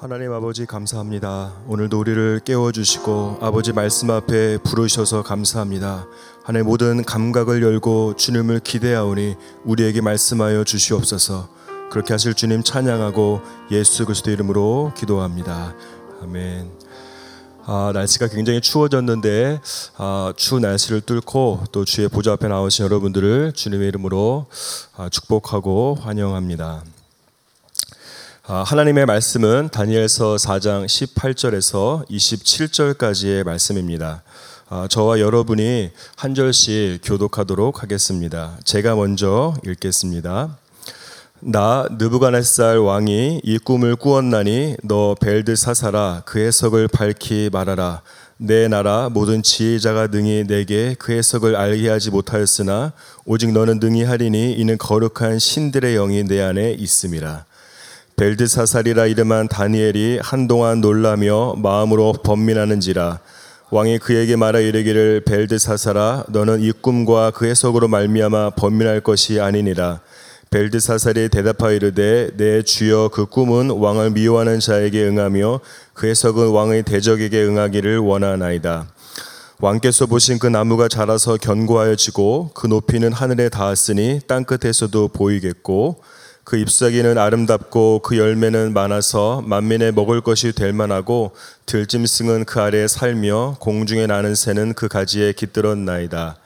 하나님 아버지 감사합니다. 오늘도 우리를 깨워주시고 아버지 말씀 앞에 부르셔서 감사합니다. 하나님 모든 감각을 열고 주님을 기대하오니 우리에게 말씀하여 주시옵소서. 그렇게 하실 주님 찬양하고 예수 그리스도 이름으로 기도합니다. 아멘. 아, 날씨가 굉장히 추워졌는데 아, 추운 날씨를 뚫고 또 주의 보좌 앞에 나오신 여러분들을 주님의 이름으로 아, 축복하고 환영합니다. 아, 하나님의 말씀은 다니엘서 4장 18절에서 27절까지의 말씀입니다. 아, 저와 여러분이 한 절씩 교독하도록 하겠습니다. 제가 먼저 읽겠습니다. 나 느부갓네살 왕이 이 꿈을 꾸었나니 너 벨드사사라 그 해석을 밝히 말하라 내 나라 모든 지혜자가 능히 내게 그 해석을 알게 하지 못하였으나 오직 너는 능히 하리니 이는 거룩한 신들의 영이 내 안에 있음이라 벨드사살이라 이름한 다니엘이 한동안 놀라며 마음으로 번민하는지라 왕이 그에게 말하 이르기를 벨드사살아 너는 이 꿈과 그 해석으로 말미암아 번민할 것이 아니니라 벨드사살이 대답하여 이르되 내 주여 그 꿈은 왕을 미워하는 자에게 응하며 그 해석은 왕의 대적에게 응하기를 원하나이다. 왕께서 보신 그 나무가 자라서 견고하여 지고 그 높이는 하늘에 닿았으니 땅 끝에서도 보이겠고 그 잎사귀는 아름답고 그 열매는 많아서 만민의 먹을 것이 될 만하고 들짐승은 그 아래에 살며 공중에 나는 새는 그 가지에 깃들었나이다.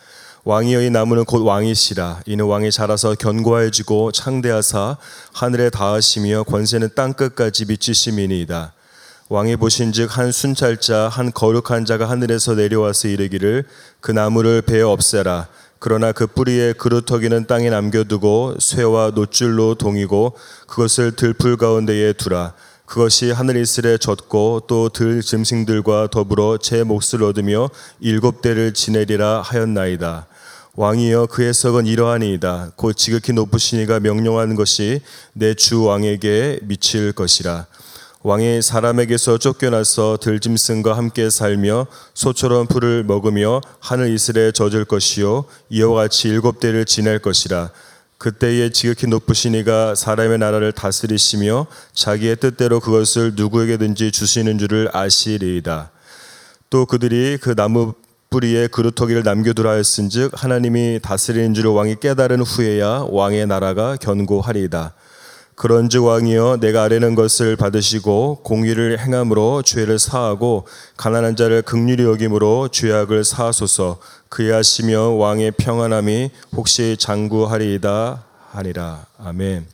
왕이여 이 나무는 곧 왕이시라 이는 왕이 자라서 견고해지고 창대하사 하늘에 닿으시며 권세는 땅 끝까지 미치심이니이다. 왕이 보신즉 한 순찰자 한 거룩한 자가 하늘에서 내려와서 이르기를 그 나무를 베어 없애라 그러나 그 뿌리에 그루터기는 땅에 남겨두고 쇠와 노줄로 동이고 그것을 들풀 가운데에 두라 그것이 하늘 이슬에 젖고 또 들 짐승들과 더불어 제 몫을 얻으며 일곱 대를 지내리라 하였나이다 왕이여 그 해석은 이러하니이다. 곧 지극히 높으시니가 명령하는 것이 내 주 왕에게 미칠 것이라. 왕이 사람에게서 쫓겨나서 들짐승과 함께 살며 소처럼 풀을 먹으며 하늘 이슬에 젖을 것이요 이와 같이 일곱 대를 지낼 것이라. 그때에 지극히 높으시니가 사람의 나라를 다스리시며 자기의 뜻대로 그것을 누구에게든지 주시는 줄을 아시리이다. 또 그들이 그 나무 뿌리에 그루터기를 남겨두라 했은즉 하나님이 다스리는 줄 왕이 깨달은 후에야 왕의 나라가 견고하리이다. 그런즉 왕이여 내가 아뢰는 것을 받으시고 공의를 행함으로 죄를 사하고 가난한 자를 극률히 여김으로 죄악을 사하소서 그리하시며 왕의 평안함이 혹시 장구하리이다 하니라 아멘.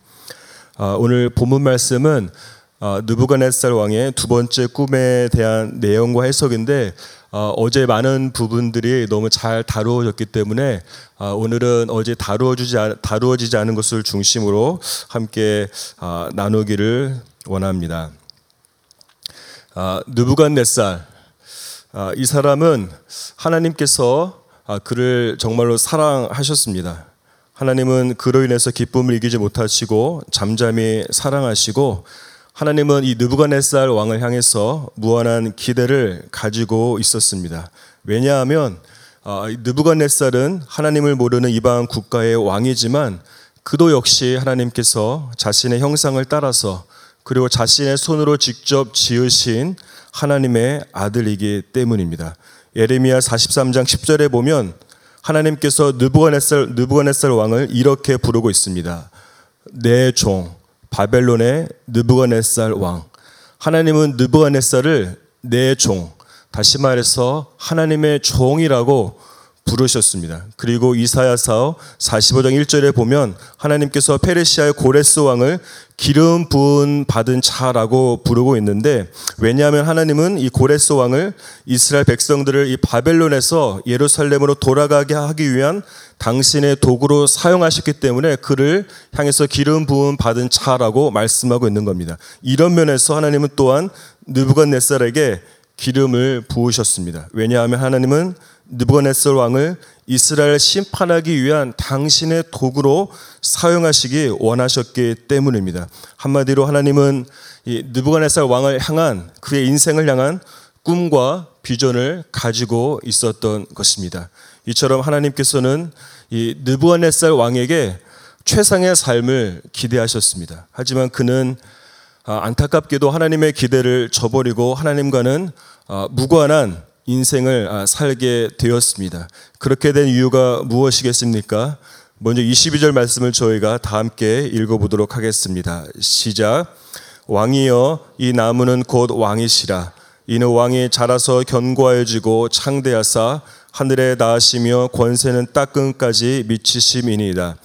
아, 오늘 본문 말씀은 아, 느부갓네살 왕의 두 번째 꿈에 대한 내용과 해석인데 어, 어제 많은 부분들이 너무 잘 다루어졌기 때문에 어, 오늘은 어제 다루어지지 다루어지지 않은 것을 중심으로 함께 어, 나누기를 원합니다. 어, 느부갓네살 어, 이 사람은 하나님께서 어, 그를 정말로 사랑하셨습니다. 하나님은 그로 인해서 기쁨을 이기지 못하시고 잠잠히 사랑하시고 하나님은 이 느부갓네살 왕을 향해서 무한한 기대를 가지고 있었습니다. 왜냐하면 어, 느부갓네살은 하나님을 모르는 이방 국가의 왕이지만 그도 역시 하나님께서 자신의 형상을 따라서 그리고 자신의 손으로 직접 지으신 하나님의 아들이기 때문입니다. 예레미야 43장 10절에 보면 하나님께서 느부갓네살 느부갓네살 왕을 이렇게 부르고 있습니다. 내 종, 바벨론의 느부갓네살 왕. 하나님은 느부갓네살을 내 종, 다시 말해서 하나님의 종이라고 부르셨습니다. 그리고 이사야서 45장 1절에 보면 하나님께서 페르시아의 고레스 왕을 기름 부은 받은 자라고 부르고 있는데 왜냐하면 하나님은 이 고레스 왕을 이스라엘 백성들을 이 바벨론에서 예루살렘으로 돌아가게 하기 위한 당신의 도구로 사용하셨기 때문에 그를 향해서 기름 부음 받은 자라고 말씀하고 있는 겁니다. 이런 면에서 하나님은 또한 느부갓네살에게 기름을 부으셨습니다. 왜냐하면 하나님은 느부갓네살 왕을 이스라엘 심판하기 위한 당신의 도구로 사용하시기 원하셨기 때문입니다. 한마디로 하나님은 이 느부갓네살 왕을 향한 그의 인생을 향한 꿈과 비전을 가지고 있었던 것입니다. 이처럼 하나님께서는 이 느부갓네살 왕에게 최상의 삶을 기대하셨습니다. 하지만 그는 아, 안타깝게도 하나님의 기대를 저버리고 하나님과는 아, 무관한 인생을 아, 살게 되었습니다. 그렇게 된 이유가 무엇이겠습니까? 먼저 22절 말씀을 저희가 다 함께 읽어보도록 하겠습니다. 시작. 왕이여 이 나무는 곧 왕이시라. 이는 왕이 자라서 견고하여지고 창대하사 하늘에 닿으시며 권세는 땅끝까지 미치심이니이다.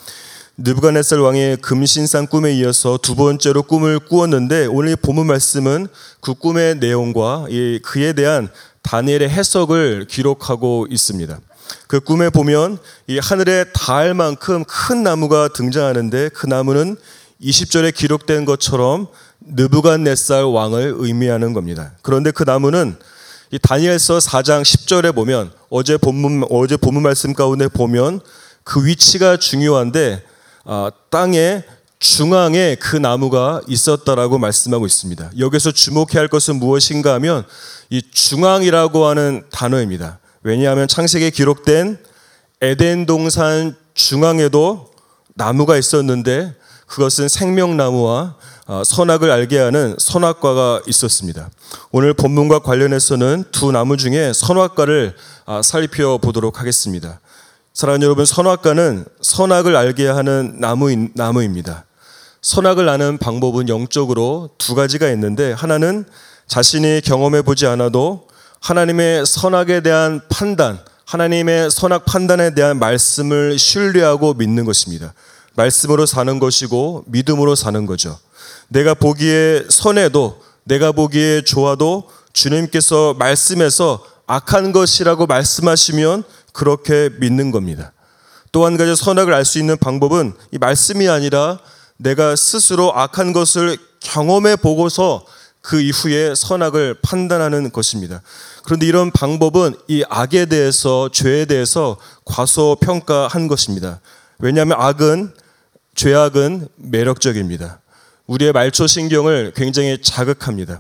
느부갓네살 왕의 금신상 꿈에 이어서 두 번째로 꿈을 꾸었는데 오늘 본문 말씀은 그 꿈의 내용과 그에 대한 다니엘의 해석을 기록하고 있습니다. 그 꿈에 보면 이 하늘에 닿을 만큼 큰 나무가 등장하는데 그 나무는 20절에 기록된 것처럼 느부갓네살 왕을 의미하는 겁니다. 그런데 그 나무는 이 다니엘서 4장 10절에 보면 어제 본문 어제 본문 말씀 가운데 보면 그 위치가 중요한데 아, 땅의 중앙에 그 나무가 있었다라고 말씀하고 있습니다. 여기서 주목해야 할 것은 무엇인가 하면 이 중앙이라고 하는 단어입니다. 왜냐하면 창세기에 기록된 에덴 동산 중앙에도 나무가 있었는데 그것은 생명나무와 어, 선악을 알게 하는 선악과가 있었습니다. 오늘 본문과 관련해서는 두 나무 중에 선악과를 아, 살펴보도록 하겠습니다. 사랑하는 여러분, 선악과는 선악을 알게 하는 나무, 나무입니다. 선악을 아는 방법은 영적으로 두 가지가 있는데 하나는 자신이 경험해 보지 않아도 하나님의 선악에 대한 판단, 하나님의 선악 판단에 대한 말씀을 신뢰하고 믿는 것입니다. 말씀으로 사는 것이고 믿음으로 사는 거죠. 내가 보기에 선해도 내가 보기에 좋아도 주님께서 말씀에서 악한 것이라고 말씀하시면 그렇게 믿는 겁니다. 또 한 가지 선악을 알 수 있는 방법은 이 말씀이 아니라 내가 스스로 악한 것을 경험해 보고서 그 이후에 선악을 판단하는 것입니다. 그런데 이런 방법은 이 악에 대해서 죄에 대해서 과소평가한 것입니다. 왜냐하면 악은 죄악은 매력적입니다. 우리의 말초 신경을 굉장히 자극합니다.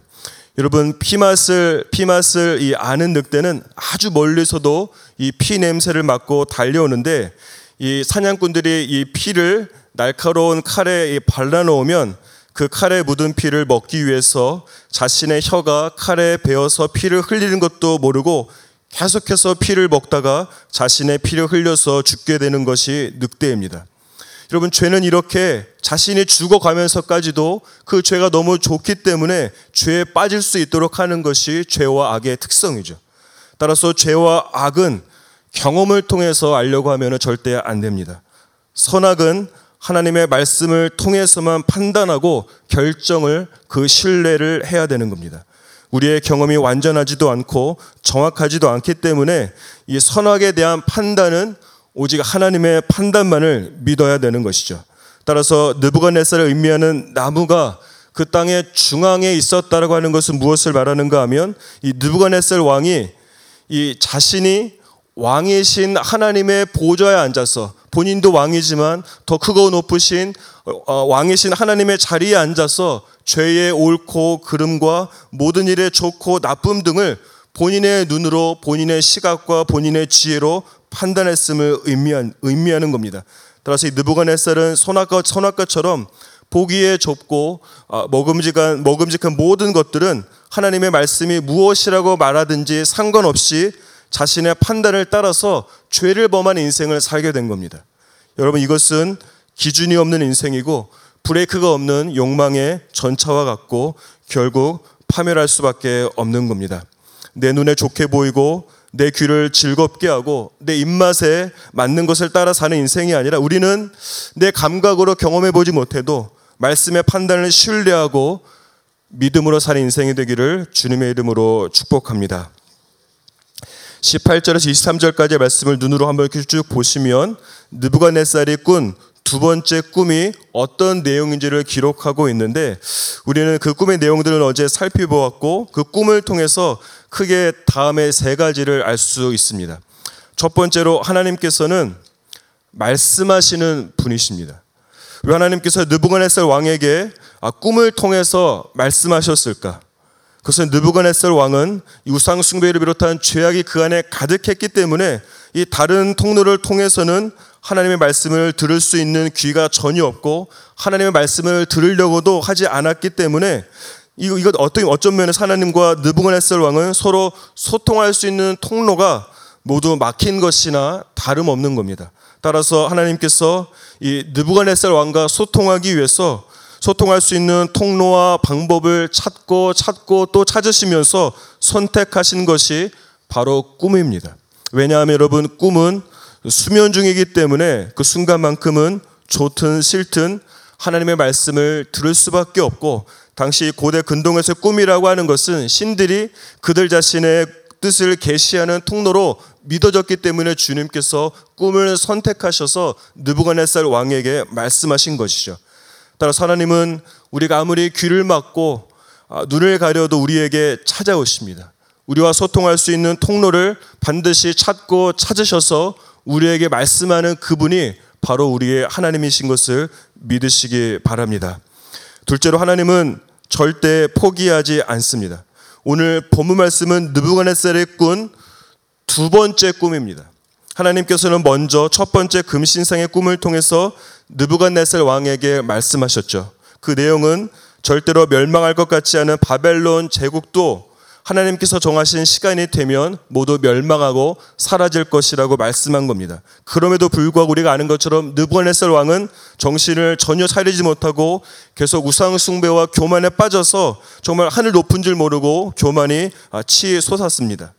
여러분 피 맛을 피 맛을 이 아는 늑대는 아주 멀리서도 이 피 냄새를 맡고 달려오는데 이 사냥꾼들이 이 피를 날카로운 칼에 발라 놓으면 그 칼에 묻은 피를 먹기 위해서 자신의 혀가 칼에 베어서 피를 흘리는 것도 모르고 계속해서 피를 먹다가 자신의 피를 흘려서 죽게 되는 것이 늑대입니다. 여러분, 죄는 이렇게 자신이 죽어가면서까지도 그 죄가 너무 좋기 때문에 죄에 빠질 수 있도록 하는 것이 죄와 악의 특성이죠. 따라서 죄와 악은 경험을 통해서 알려고 하면 절대 안 됩니다. 선악은 하나님의 말씀을 통해서만 판단하고 결정을 그 신뢰를 해야 되는 겁니다. 우리의 경험이 완전하지도 않고 정확하지도 않기 때문에 이 선악에 대한 판단은 오직 하나님의 판단만을 믿어야 되는 것이죠. 따라서 느부갓네살을 의미하는 나무가 그 땅의 중앙에 있었다라고 하는 것은 무엇을 말하는가 하면 이 느부갓네살 왕이 이 자신이 왕이신 하나님의 보좌에 앉아서 본인도 왕이지만 더 크고 높으신 어, 왕이신 하나님의 자리에 앉아서 죄의 옳고 그름과 모든 일의 좋고 나쁨 등을 본인의 눈으로 본인의 시각과 본인의 지혜로 판단했음을 의미한, 의미하는 겁니다. 따라서 이 느부갓네살은 선악과 선악과처럼 보기에 좁고 어, 먹음직한 먹음직한 모든 것들은 하나님의 말씀이 무엇이라고 말하든지 상관없이 자신의 판단을 따라서 죄를 범한 인생을 살게 된 겁니다. 여러분 이것은 기준이 없는 인생이고 브레이크가 없는 욕망의 전차와 같고 결국 파멸할 수밖에 없는 겁니다. 내 눈에 좋게 보이고 내 귀를 즐겁게 하고 내 입맛에 맞는 것을 따라 사는 인생이 아니라 우리는 내 감각으로 경험해 보지 못해도 말씀의 판단을 신뢰하고 믿음으로 사는 인생이 되기를 주님의 이름으로 축복합니다. 18절에서 23절까지의 말씀을 눈으로 한번 이렇게 쭉 보시면 느부갓네살이 꾼 두 번째 꿈이 어떤 내용인지를 기록하고 있는데 우리는 그 꿈의 내용들을 어제 살펴보았고 그 꿈을 통해서 크게 다음에 세 가지를 알 수 있습니다. 첫 번째로 하나님께서는 말씀하시는 분이십니다. 왜 하나님께서 느부갓네살 왕에게 아, 꿈을 통해서 말씀하셨을까? 그것은 느부갓네살 왕은 우상 숭배를 비롯한 죄악이 그 안에 가득했기 때문에 이 다른 통로를 통해서는 하나님의 말씀을 들을 수 있는 귀가 전혀 없고 하나님의 말씀을 들으려고도 하지 않았기 때문에 이거 이거 어떤 어떤 면에서 하나님과 느부갓네살 왕은 서로 소통할 수 있는 통로가 모두 막힌 것이나 다름없는 겁니다. 따라서 하나님께서 이 느부갓네살 왕과 소통하기 위해서 소통할 수 있는 통로와 방법을 찾고 찾고 또 찾으시면서 선택하신 것이 바로 꿈입니다. 왜냐하면 여러분 꿈은 수면 중이기 때문에 그 순간만큼은 좋든 싫든 하나님의 말씀을 들을 수밖에 없고 당시 고대 근동에서 꿈이라고 하는 것은 신들이 그들 자신의 뜻을 계시하는 통로로 믿어졌기 때문에 주님께서 꿈을 선택하셔서 느부갓네살 왕에게 말씀하신 것이죠. 따라서 하나님은 우리가 아무리 귀를 막고 아, 눈을 가려도 우리에게 찾아오십니다. 우리와 소통할 수 있는 통로를 반드시 찾고 찾으셔서 우리에게 말씀하는 그분이 바로 우리의 하나님이신 것을 믿으시기 바랍니다. 둘째로 하나님은 절대 포기하지 않습니다. 오늘 본문 말씀은 느부갓네살의 꾼 두 번째 꿈입니다. 하나님께서는 먼저 첫 번째 금신상의 꿈을 통해서 느부갓네살 왕에게 말씀하셨죠. 그 내용은 절대로 멸망할 것 같지 않은 바벨론 제국도 하나님께서 정하신 시간이 되면 모두 멸망하고 사라질 것이라고 말씀한 겁니다. 그럼에도 불구하고 우리가 아는 것처럼 느부갓네살 왕은 정신을 전혀 차리지 못하고 계속 우상 숭배와 교만에 빠져서 정말 하늘 높은 줄 모르고 교만이 치에 솟았습니다.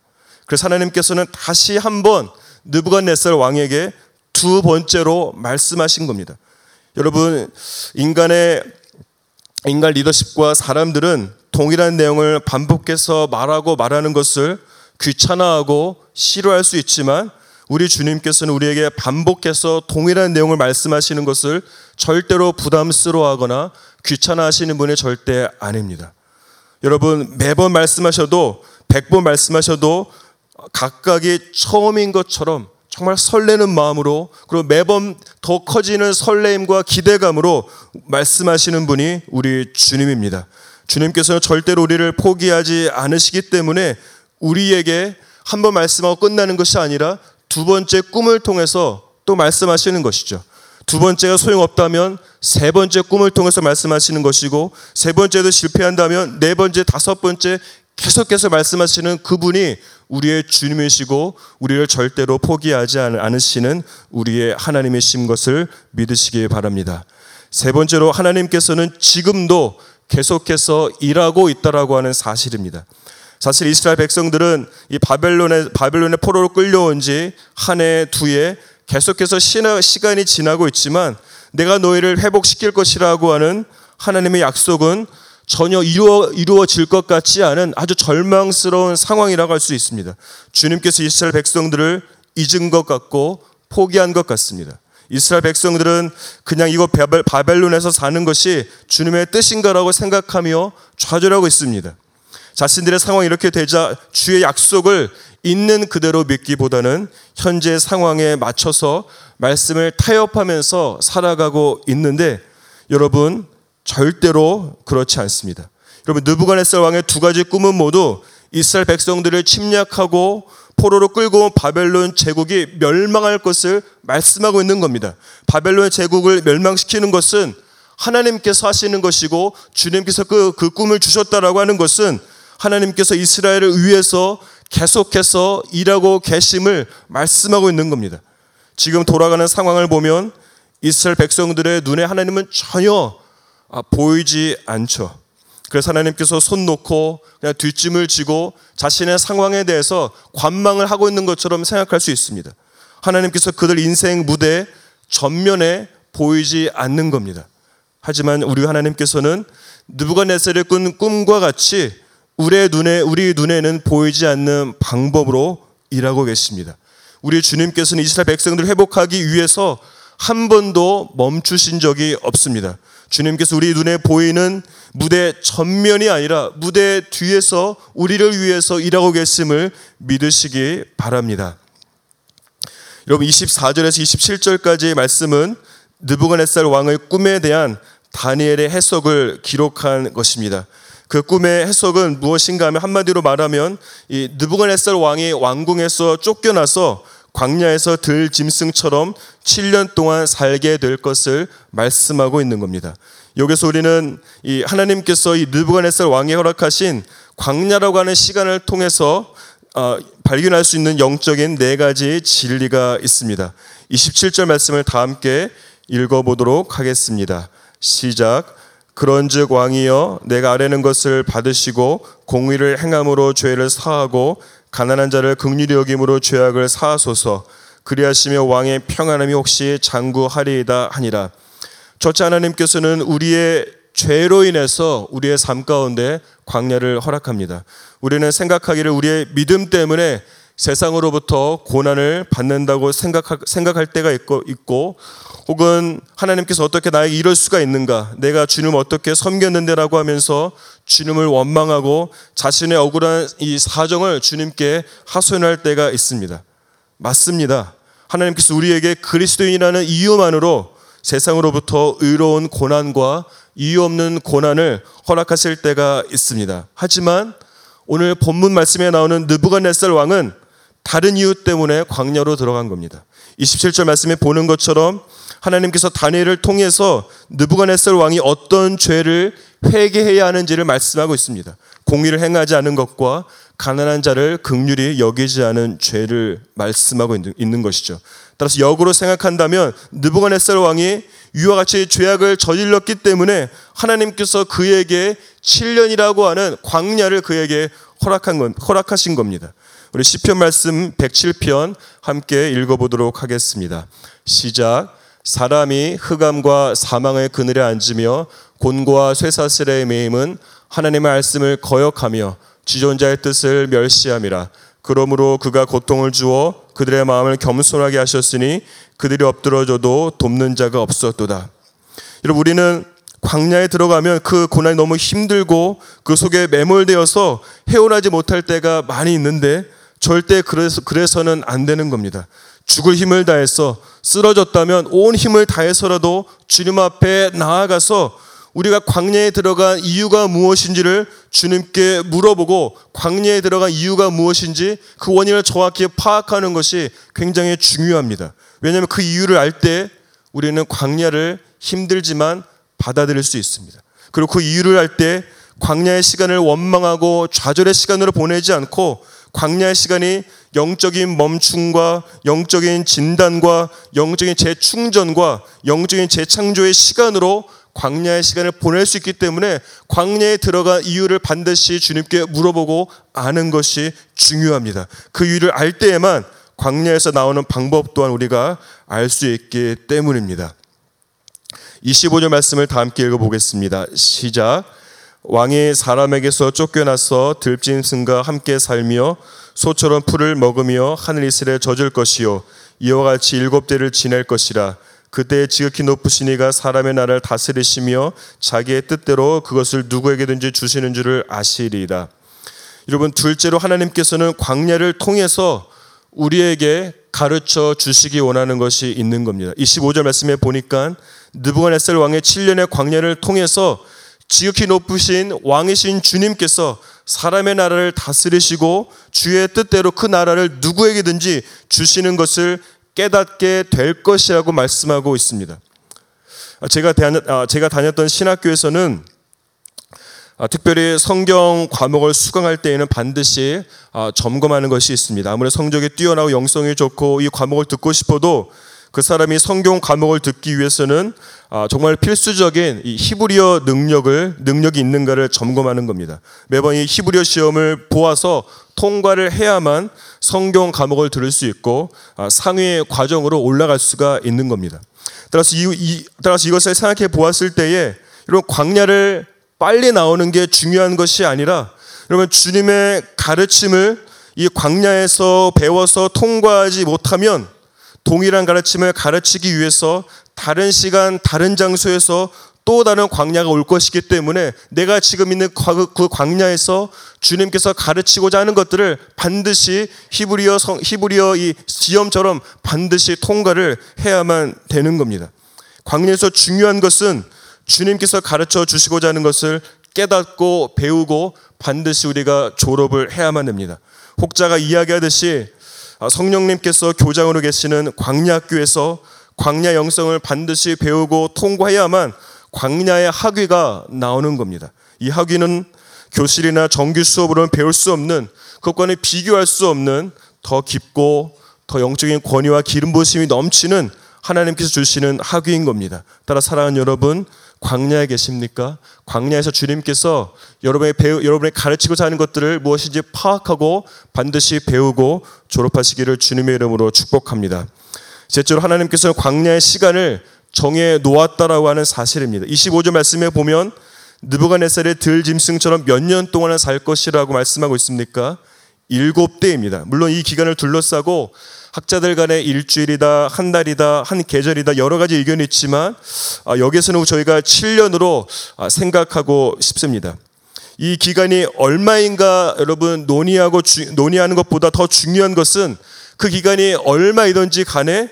그래서 하나님께서는 다시 한번 느부갓네살 왕에게 두 번째로 말씀하신 겁니다. 여러분 인간의 인간 리더십과 사람들은 동일한 내용을 반복해서 말하고 말하는 것을 귀찮아하고 싫어할 수 있지만 우리 주님께서는 우리에게 반복해서 동일한 내용을 말씀하시는 것을 절대로 부담스러워하거나 귀찮아하시는 분이 절대 아닙니다. 여러분 매번 말씀하셔도 백번 말씀하셔도 각각이 처음인 것처럼 정말 설레는 마음으로 그리고 매번 더 커지는 설레임과 기대감으로 말씀하시는 분이 우리 주님입니다. 주님께서는 절대로 우리를 포기하지 않으시기 때문에 우리에게 한 번 말씀하고 끝나는 것이 아니라 두 번째 꿈을 통해서 또 말씀하시는 것이죠. 두 번째가 소용없다면 세 번째 꿈을 통해서 말씀하시는 것이고 세 번째도 실패한다면 네 번째, 다섯 번째 계속해서 말씀하시는 그분이 우리의 주님이시고 우리를 절대로 포기하지 않으시는 우리의 하나님이신 것을 믿으시기 바랍니다. 세 번째로 하나님께서는 지금도 계속해서 일하고 있다라고 하는 사실입니다. 사실 이스라엘 백성들은 이 바벨론의 바벨론의 포로로 끌려온 지 한 해, 두 해 계속해서 시간이 지나고 있지만 내가 너희를 회복시킬 것이라고 하는 하나님의 약속은 전혀 이루어, 이루어질 것 같지 않은 아주 절망스러운 상황이라고 할 수 있습니다. 주님께서 이스라엘 백성들을 잊은 것 같고 포기한 것 같습니다. 이스라엘 백성들은 그냥 이거 바벨론에서 사는 것이 주님의 뜻인가라고 생각하며 좌절하고 있습니다. 자신들의 상황이 이렇게 되자 주의 약속을 있는 그대로 믿기보다는 현재 상황에 맞춰서 말씀을 타협하면서 살아가고 있는데 여러분 절대로 그렇지 않습니다. 여러분 느부갓네살 왕의 두 가지 꿈은 모두 이스라엘 백성들을 침략하고 포로로 끌고 온 바벨론 제국이 멸망할 것을 말씀하고 있는 겁니다. 바벨론 제국을 멸망시키는 것은 하나님께서 하시는 것이고 주님께서 그, 그 꿈을 주셨다라고 하는 것은 하나님께서 이스라엘을 위해서 계속해서 일하고 계심을 말씀하고 있는 겁니다. 지금 돌아가는 상황을 보면 이스라엘 백성들의 눈에 하나님은 전혀 아, 보이지 않죠. 그래서 하나님께서 손 놓고 그냥 뒷짐을 지고 자신의 상황에 대해서 관망을 하고 있는 것처럼 생각할 수 있습니다. 하나님께서 그들 인생 무대 전면에 보이지 않는 겁니다. 하지만 우리 하나님께서는 느부갓네살의 꾼 꿈과 같이 우리의 눈에 우리 눈에는 보이지 않는 방법으로 일하고 계십니다. 우리 주님께서는 이스라엘 백성들을 회복하기 위해서 한 번도 멈추신 적이 없습니다. 주님께서 우리 눈에 보이는 무대 전면이 아니라 무대 뒤에서 우리를 위해서 일하고 계심을 믿으시기 바랍니다. 여러분 24절에서 27절까지의 말씀은 느부갓네살 왕의 꿈에 대한 다니엘의 해석을 기록한 것입니다. 그 꿈의 해석은 무엇인가 하면 한마디로 말하면 이 느부갓네살 왕이 왕궁에서 쫓겨나서 광야에서 들 짐승처럼 7년 동안 살게 될 것을 말씀하고 있는 겁니다. 여기서 우리는 이 하나님께서 이 느부갓네살 왕이 허락하신 광야라고 하는 시간을 통해서 어, 발견할 수 있는 영적인 네 가지 진리가 있습니다. 27절 말씀을 다 함께 읽어보도록 하겠습니다. 시작. 그런즉 왕이여 내가 아뢰는 것을 받으시고 공의를 행함으로 죄를 사하고 가난한 자를 극률히 여김으로 죄악을 사하소서 그리하시며 왕의 평안함이 혹시 장구하리이다 하니라 저치 하나님께서는 우리의 죄로 인해서 우리의 삶 가운데 광야를 허락합니다. 우리는 생각하기를 우리의 믿음 때문에 세상으로부터 고난을 받는다고 생각할, 생각할 때가 있고, 있고 혹은 하나님께서 어떻게 나에게 이럴 수가 있는가 내가 주님 어떻게 섬겼는데라고 하면서 주님을 원망하고 자신의 억울한 이 사정을 주님께 하소연할 때가 있습니다. 맞습니다. 하나님께서 우리에게 그리스도인이라는 이유만으로 세상으로부터 의로운 고난과 이유 없는 고난을 허락하실 때가 있습니다. 하지만 오늘 본문 말씀에 나오는 느부갓네살 왕은 다른 이유 때문에 광야로 들어간 겁니다 27절 말씀에 보는 것처럼 하나님께서 다니엘을 통해서 느부갓네살 왕이 어떤 죄를 회개해야 하는지를 말씀하고 있습니다. 공의를 행하지 않은 것과 가난한 자를 극률이 여기지 않은 죄를 말씀하고 있는 것이죠. 따라서 역으로 생각한다면 느부갓네살 왕이 이와 같이 죄악을 저질렀기 때문에 하나님께서 그에게 7년이라고 하는 광야를 그에게 허락한 건, 허락하신 겁니다. 우리 시편 말씀 107편 함께 읽어보도록 하겠습니다. 시작. 사람이 흑암과 사망의 그늘에 앉으며 곤고와 쇠사슬에 매임은 하나님의 말씀을 거역하며 지존자의 뜻을 멸시함이라. 그러므로 그가 고통을 주어 그들의 마음을 겸손하게 하셨으니 그들이 엎드러져도 돕는 자가 없었도다. 여러분 우리는 광야에 들어가면 그 고난이 너무 힘들고 그 속에 매몰되어서 헤어나지 못할 때가 많이 있는데 절대 그래서, 그래서는 안 되는 겁니다. 죽을 힘을 다해서 쓰러졌다면 온 힘을 다해서라도 주님 앞에 나아가서 우리가 광야에 들어간 이유가 무엇인지를 주님께 물어보고 광야에 들어간 이유가 무엇인지 그 원인을 정확히 파악하는 것이 굉장히 중요합니다. 왜냐하면 그 이유를 알 때 우리는 광야를 힘들지만 받아들일 수 있습니다. 그리고 그 이유를 알 때 광야의 시간을 원망하고 좌절의 시간으로 보내지 않고 광야의 시간이 영적인 멈춤과 영적인 진단과 영적인 재충전과 영적인 재창조의 시간으로 광야의 시간을 보낼 수 있기 때문에 광야에 들어간 이유를 반드시 주님께 물어보고 아는 것이 중요합니다. 그 이유를 알 때에만 광야에서 나오는 방법 또한 우리가 알 수 있기 때문입니다. 25절 말씀을 다 함께 읽어보겠습니다. 시작. 왕이 사람에게서 쫓겨나서 들짐승과 함께 살며 소처럼 풀을 먹으며 하늘 이슬에 젖을 것이요 이와 같이 일곱 대를 지낼 것이라 그때 지극히 높으신 이가 사람의 나라를 다스리시며 자기의 뜻대로 그것을 누구에게든지 주시는 줄을 아시리이다. 여러분 둘째로 하나님께서는 광야를 통해서 우리에게 가르쳐 주시기 원하는 것이 있는 겁니다. 25절 말씀에 보니까 느부갓네살 왕의 7년의 광야를 통해서 지극히 높으신 왕이신 주님께서 사람의 나라를 다스리시고 주의 뜻대로 그 나라를 누구에게든지 주시는 것을 깨닫게 될 것이라고 말씀하고 있습니다. 제가, 아, 제가 다녔던 신학교에서는 아, 특별히 성경 과목을 수강할 때에는 반드시 아, 점검하는 것이 있습니다. 아무리 성적이 뛰어나고 영성이 좋고 이 과목을 듣고 싶어도 그 사람이 성경 과목을 듣기 위해서는 아, 정말 필수적인 이 히브리어 능력을 능력이 있는가를 점검하는 겁니다. 매번 이 히브리어 시험을 보아서 통과를 해야만 성경 과목을 들을 수 있고 아, 상위의 과정으로 올라갈 수가 있는 겁니다. 따라서 이, 이 따라서 이것을 생각해 보았을 때에 이런 광야를 빨리 나오는 게 중요한 것이 아니라 여러분 주님의 가르침을 이 광야에서 배워서 통과하지 못하면 동일한 가르침을 가르치기 위해서 다른 시간, 다른 장소에서 또 다른 광야가 올 것이기 때문에 내가 지금 있는 그 광야에서 주님께서 가르치고자 하는 것들을 반드시 히브리어 성, 히브리어 이 시험처럼 반드시 통과를 해야만 되는 겁니다. 광야에서 중요한 것은 주님께서 가르쳐 주시고자 하는 것을 깨닫고 배우고 반드시 우리가 졸업을 해야만 됩니다. 혹자가 이야기하듯이 아, 성령님께서 교장으로 계시는 광야학교에서 광야 영성을 반드시 배우고 통과해야만 광야의 학위가 나오는 겁니다. 이 학위는 교실이나 정규 수업으로는 배울 수 없는 그것과는 비교할 수 없는 더 깊고 더 영적인 권위와 기름 부심이 넘치는 하나님께서 주시는 학위인 겁니다. 따라 사랑하는 여러분, 광야에 계십니까? 광야에서 주님께서 여러분의 배우, 여러분의 가르치고자 하는 것들을 무엇인지 파악하고 반드시 배우고 졸업하시기를 주님의 이름으로 축복합니다. 셋째로 하나님께서 광야의 시간을 정해 놓았다라고 하는 사실입니다. 25절 말씀에 보면 느부갓네살의 들 짐승처럼 몇 년 동안은 살 것이라고 말씀하고 있습니까? 일곱 대입니다. 물론 이 기간을 둘러싸고 학자들 간의 일주일이다, 한 달이다, 한 계절이다 여러 가지 의견이 있지만 아, 여기서는 저희가 7년으로 아, 생각하고 싶습니다. 이 기간이 얼마인가 여러분 논의하고 주, 논의하는 것보다 더 중요한 것은 그 기간이 얼마이든지 간에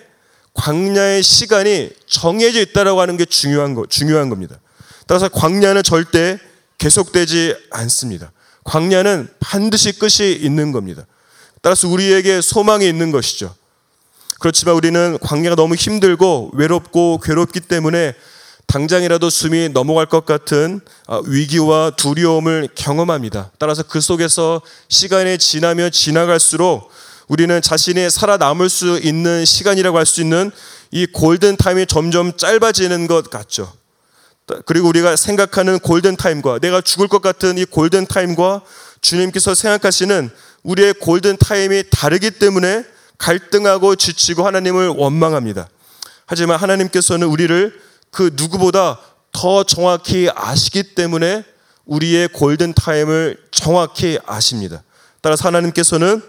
광야의 시간이 정해져 있다라고 하는 게 중요한 거 중요한 겁니다. 따라서 광야는 절대 계속되지 않습니다. 광야는 반드시 끝이 있는 겁니다. 따라서 우리에게 소망이 있는 것이죠. 그렇지만 우리는 광야가 너무 힘들고 외롭고 괴롭기 때문에 당장이라도 숨이 넘어갈 것 같은 아, 위기와 두려움을 경험합니다. 따라서 그 속에서 시간이 지나면 지나갈수록 우리는 자신이 살아남을 수 있는 시간이라고 할 수 있는 이 골든 타임이 점점 짧아지는 것 같죠. 그리고 우리가 생각하는 골든 타임과 내가 죽을 것 같은 이 골든 타임과 주님께서 생각하시는 우리의 골든 타임이 다르기 때문에 갈등하고 지치고 하나님을 원망합니다. 하지만 하나님께서는 우리를 그 누구보다 더 정확히 아시기 때문에 우리의 골든 타임을 정확히 아십니다. 따라서 하나님께서는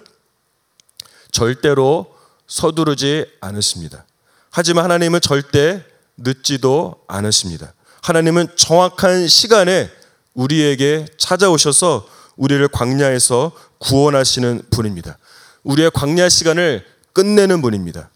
절대로 서두르지 않으십니다. 하지만 하나님은 절대 늦지도 않으십니다. 하나님은 정확한 시간에 우리에게 찾아오셔서 우리를 광야에서 구원하시는 분입니다. 우리의 광야 시간을 끝내는 분입니다.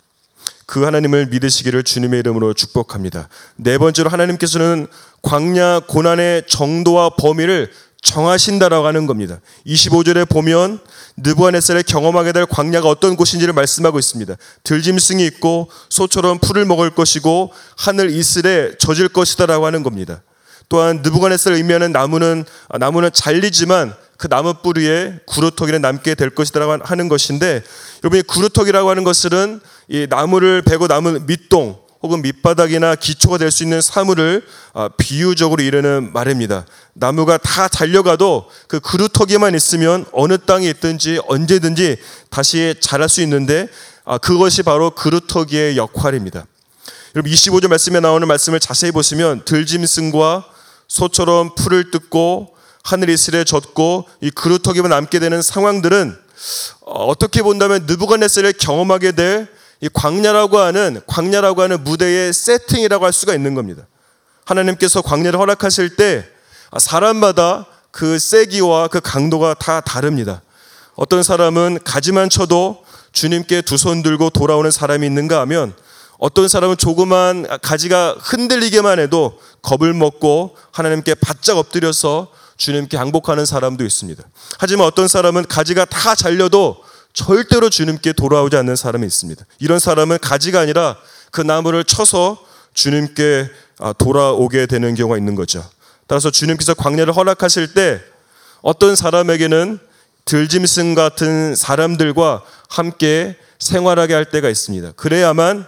그 하나님을 믿으시기를 주님의 이름으로 축복합니다. 네 번째로 하나님께서는 광야 고난의 정도와 범위를 정하신다라고 하는 겁니다. 25절에 보면 느부갓네살의 경험하게 될 광야가 어떤 곳인지를 말씀하고 있습니다. 들짐승이 있고 소처럼 풀을 먹을 것이고 하늘 이슬에 젖을 것이다라고 하는 겁니다. 또한 느부갓네살을 의미하는 나무는 아, 나무는 잘리지만 그 나무 뿌리에 구루터기는 남게 될 것이다라고 하는 것인데 여러분이 구루터기라고 하는 것은 이 나무를 베고 남은 밑동 혹은 밑바닥이나 기초가 될 수 있는 사물을 아, 비유적으로 이르는 말입니다. 나무가 다 잘려가도 그 그루터기만 있으면 어느 땅에 있든지 언제든지 다시 자랄 수 있는데 아, 그것이 바로 그루터기의 역할입니다. 여러분 25절 말씀에 나오는 말씀을 자세히 보시면 들짐승과 소처럼 풀을 뜯고 하늘 이 슬에 젖고 이 그루터기만 남게 되는 상황들은 어, 어떻게 본다면 느부갓네살을 경험하게 될 이 광야라고 하는 광야라고 하는 무대의 세팅이라고 할 수가 있는 겁니다. 하나님께서 광야를 허락하실 때 사람마다 그 세기와 그 강도가 다 다릅니다. 어떤 사람은 가지만 쳐도 주님께 두 손 들고 돌아오는 사람이 있는가 하면 어떤 사람은 조그만 가지가 흔들리게만 해도 겁을 먹고 하나님께 바짝 엎드려서 주님께 항복하는 사람도 있습니다. 하지만 어떤 사람은 가지가 다 잘려도 절대로 주님께 돌아오지 않는 사람이 있습니다. 이런 사람은 가지가 아니라 그 나무를 쳐서 주님께 아, 돌아오게 되는 경우가 있는 거죠. 따라서 주님께서 광야를 허락하실 때 어떤 사람에게는 들짐승 같은 사람들과 함께 생활하게 할 때가 있습니다. 그래야만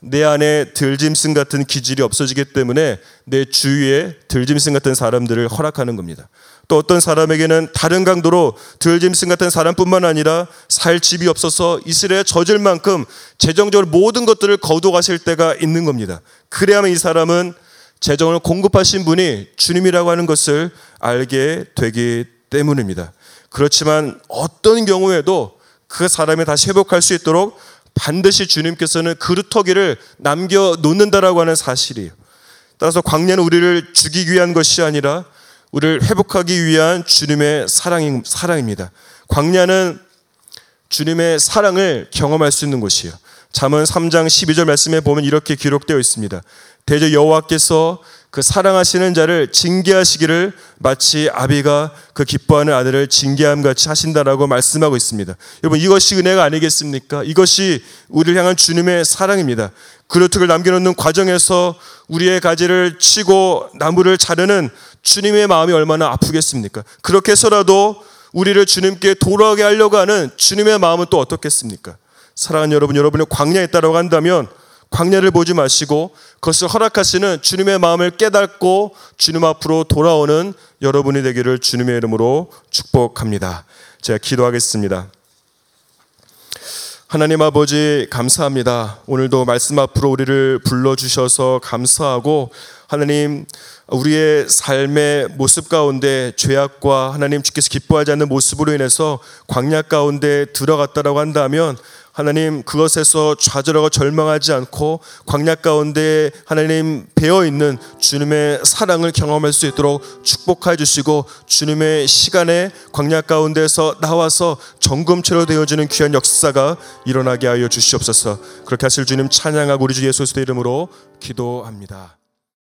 내 안에 들짐승 같은 기질이 없어지기 때문에 내 주위에 들짐승 같은 사람들을 허락하는 겁니다. 또 어떤 사람에게는 다른 강도로 들짐승 같은 사람뿐만 아니라 살 집이 없어서 이스라엘 젖을 만큼 재정적으로 모든 것들을 거둬가실 때가 있는 겁니다. 그래야만 이 사람은 재정을 공급하신 분이 주님이라고 하는 것을 알게 되기 때문입니다. 그렇지만 어떤 경우에도 그 사람이 다시 회복할 수 있도록 반드시 주님께서는 그루터기를 남겨 놓는다라고 하는 사실이에요. 따라서 광야는 우리를 죽이기 위한 것이 아니라 우리를 회복하기 위한 주님의 사랑이, 사랑입니다. 광야는 주님의 사랑을 경험할 수 있는 곳이에요. 잠언 3장 12절 말씀에 보면 이렇게 기록되어 있습니다. 대저 여호와께서 그 사랑하시는 자를 징계하시기를 마치 아비가 그 기뻐하는 아들을 징계함 같이 하신다라고 말씀하고 있습니다. 여러분 이것이 은혜가 아니겠습니까? 이것이 우리를 향한 주님의 사랑입니다. 그루트를 남겨놓는 과정에서 우리의 가지를 치고 나무를 자르는 주님의 마음이 얼마나 아프겠습니까? 그렇게 해서라도 우리를 주님께 돌아오게 하려고 하는 주님의 마음은 또 어떻겠습니까? 사랑하는 여러분, 여러분의 광야에 한다면 광야를 보지 마시고 그것을 허락하시는 주님의 마음을 깨닫고 주님 앞으로 돌아오는 여러분이 되기를 주님의 이름으로 축복합니다. 제가 기도하겠습니다. 하나님 아버지 감사합니다. 오늘도 말씀 앞으로 우리를 불러주셔서 감사하고 하나님 우리의 삶의 모습 가운데 죄악과 하나님 주께서 기뻐하지 않는 모습으로 인해서 광야 가운데 들어갔다라고 한다면 하나님 그것에서 좌절하고 절망하지 않고 광야 가운데 하나님 배어 있는 주님의 사랑을 경험할 수 있도록 축복해 주시고 주님의 시간에 광야 가운데서 나와서 정금체로 되어지는 귀한 역사가 일어나게 하여 주시옵소서. 그렇게 하실 주님 찬양하고 우리 주 예수 그리스도의 이름으로 기도합니다.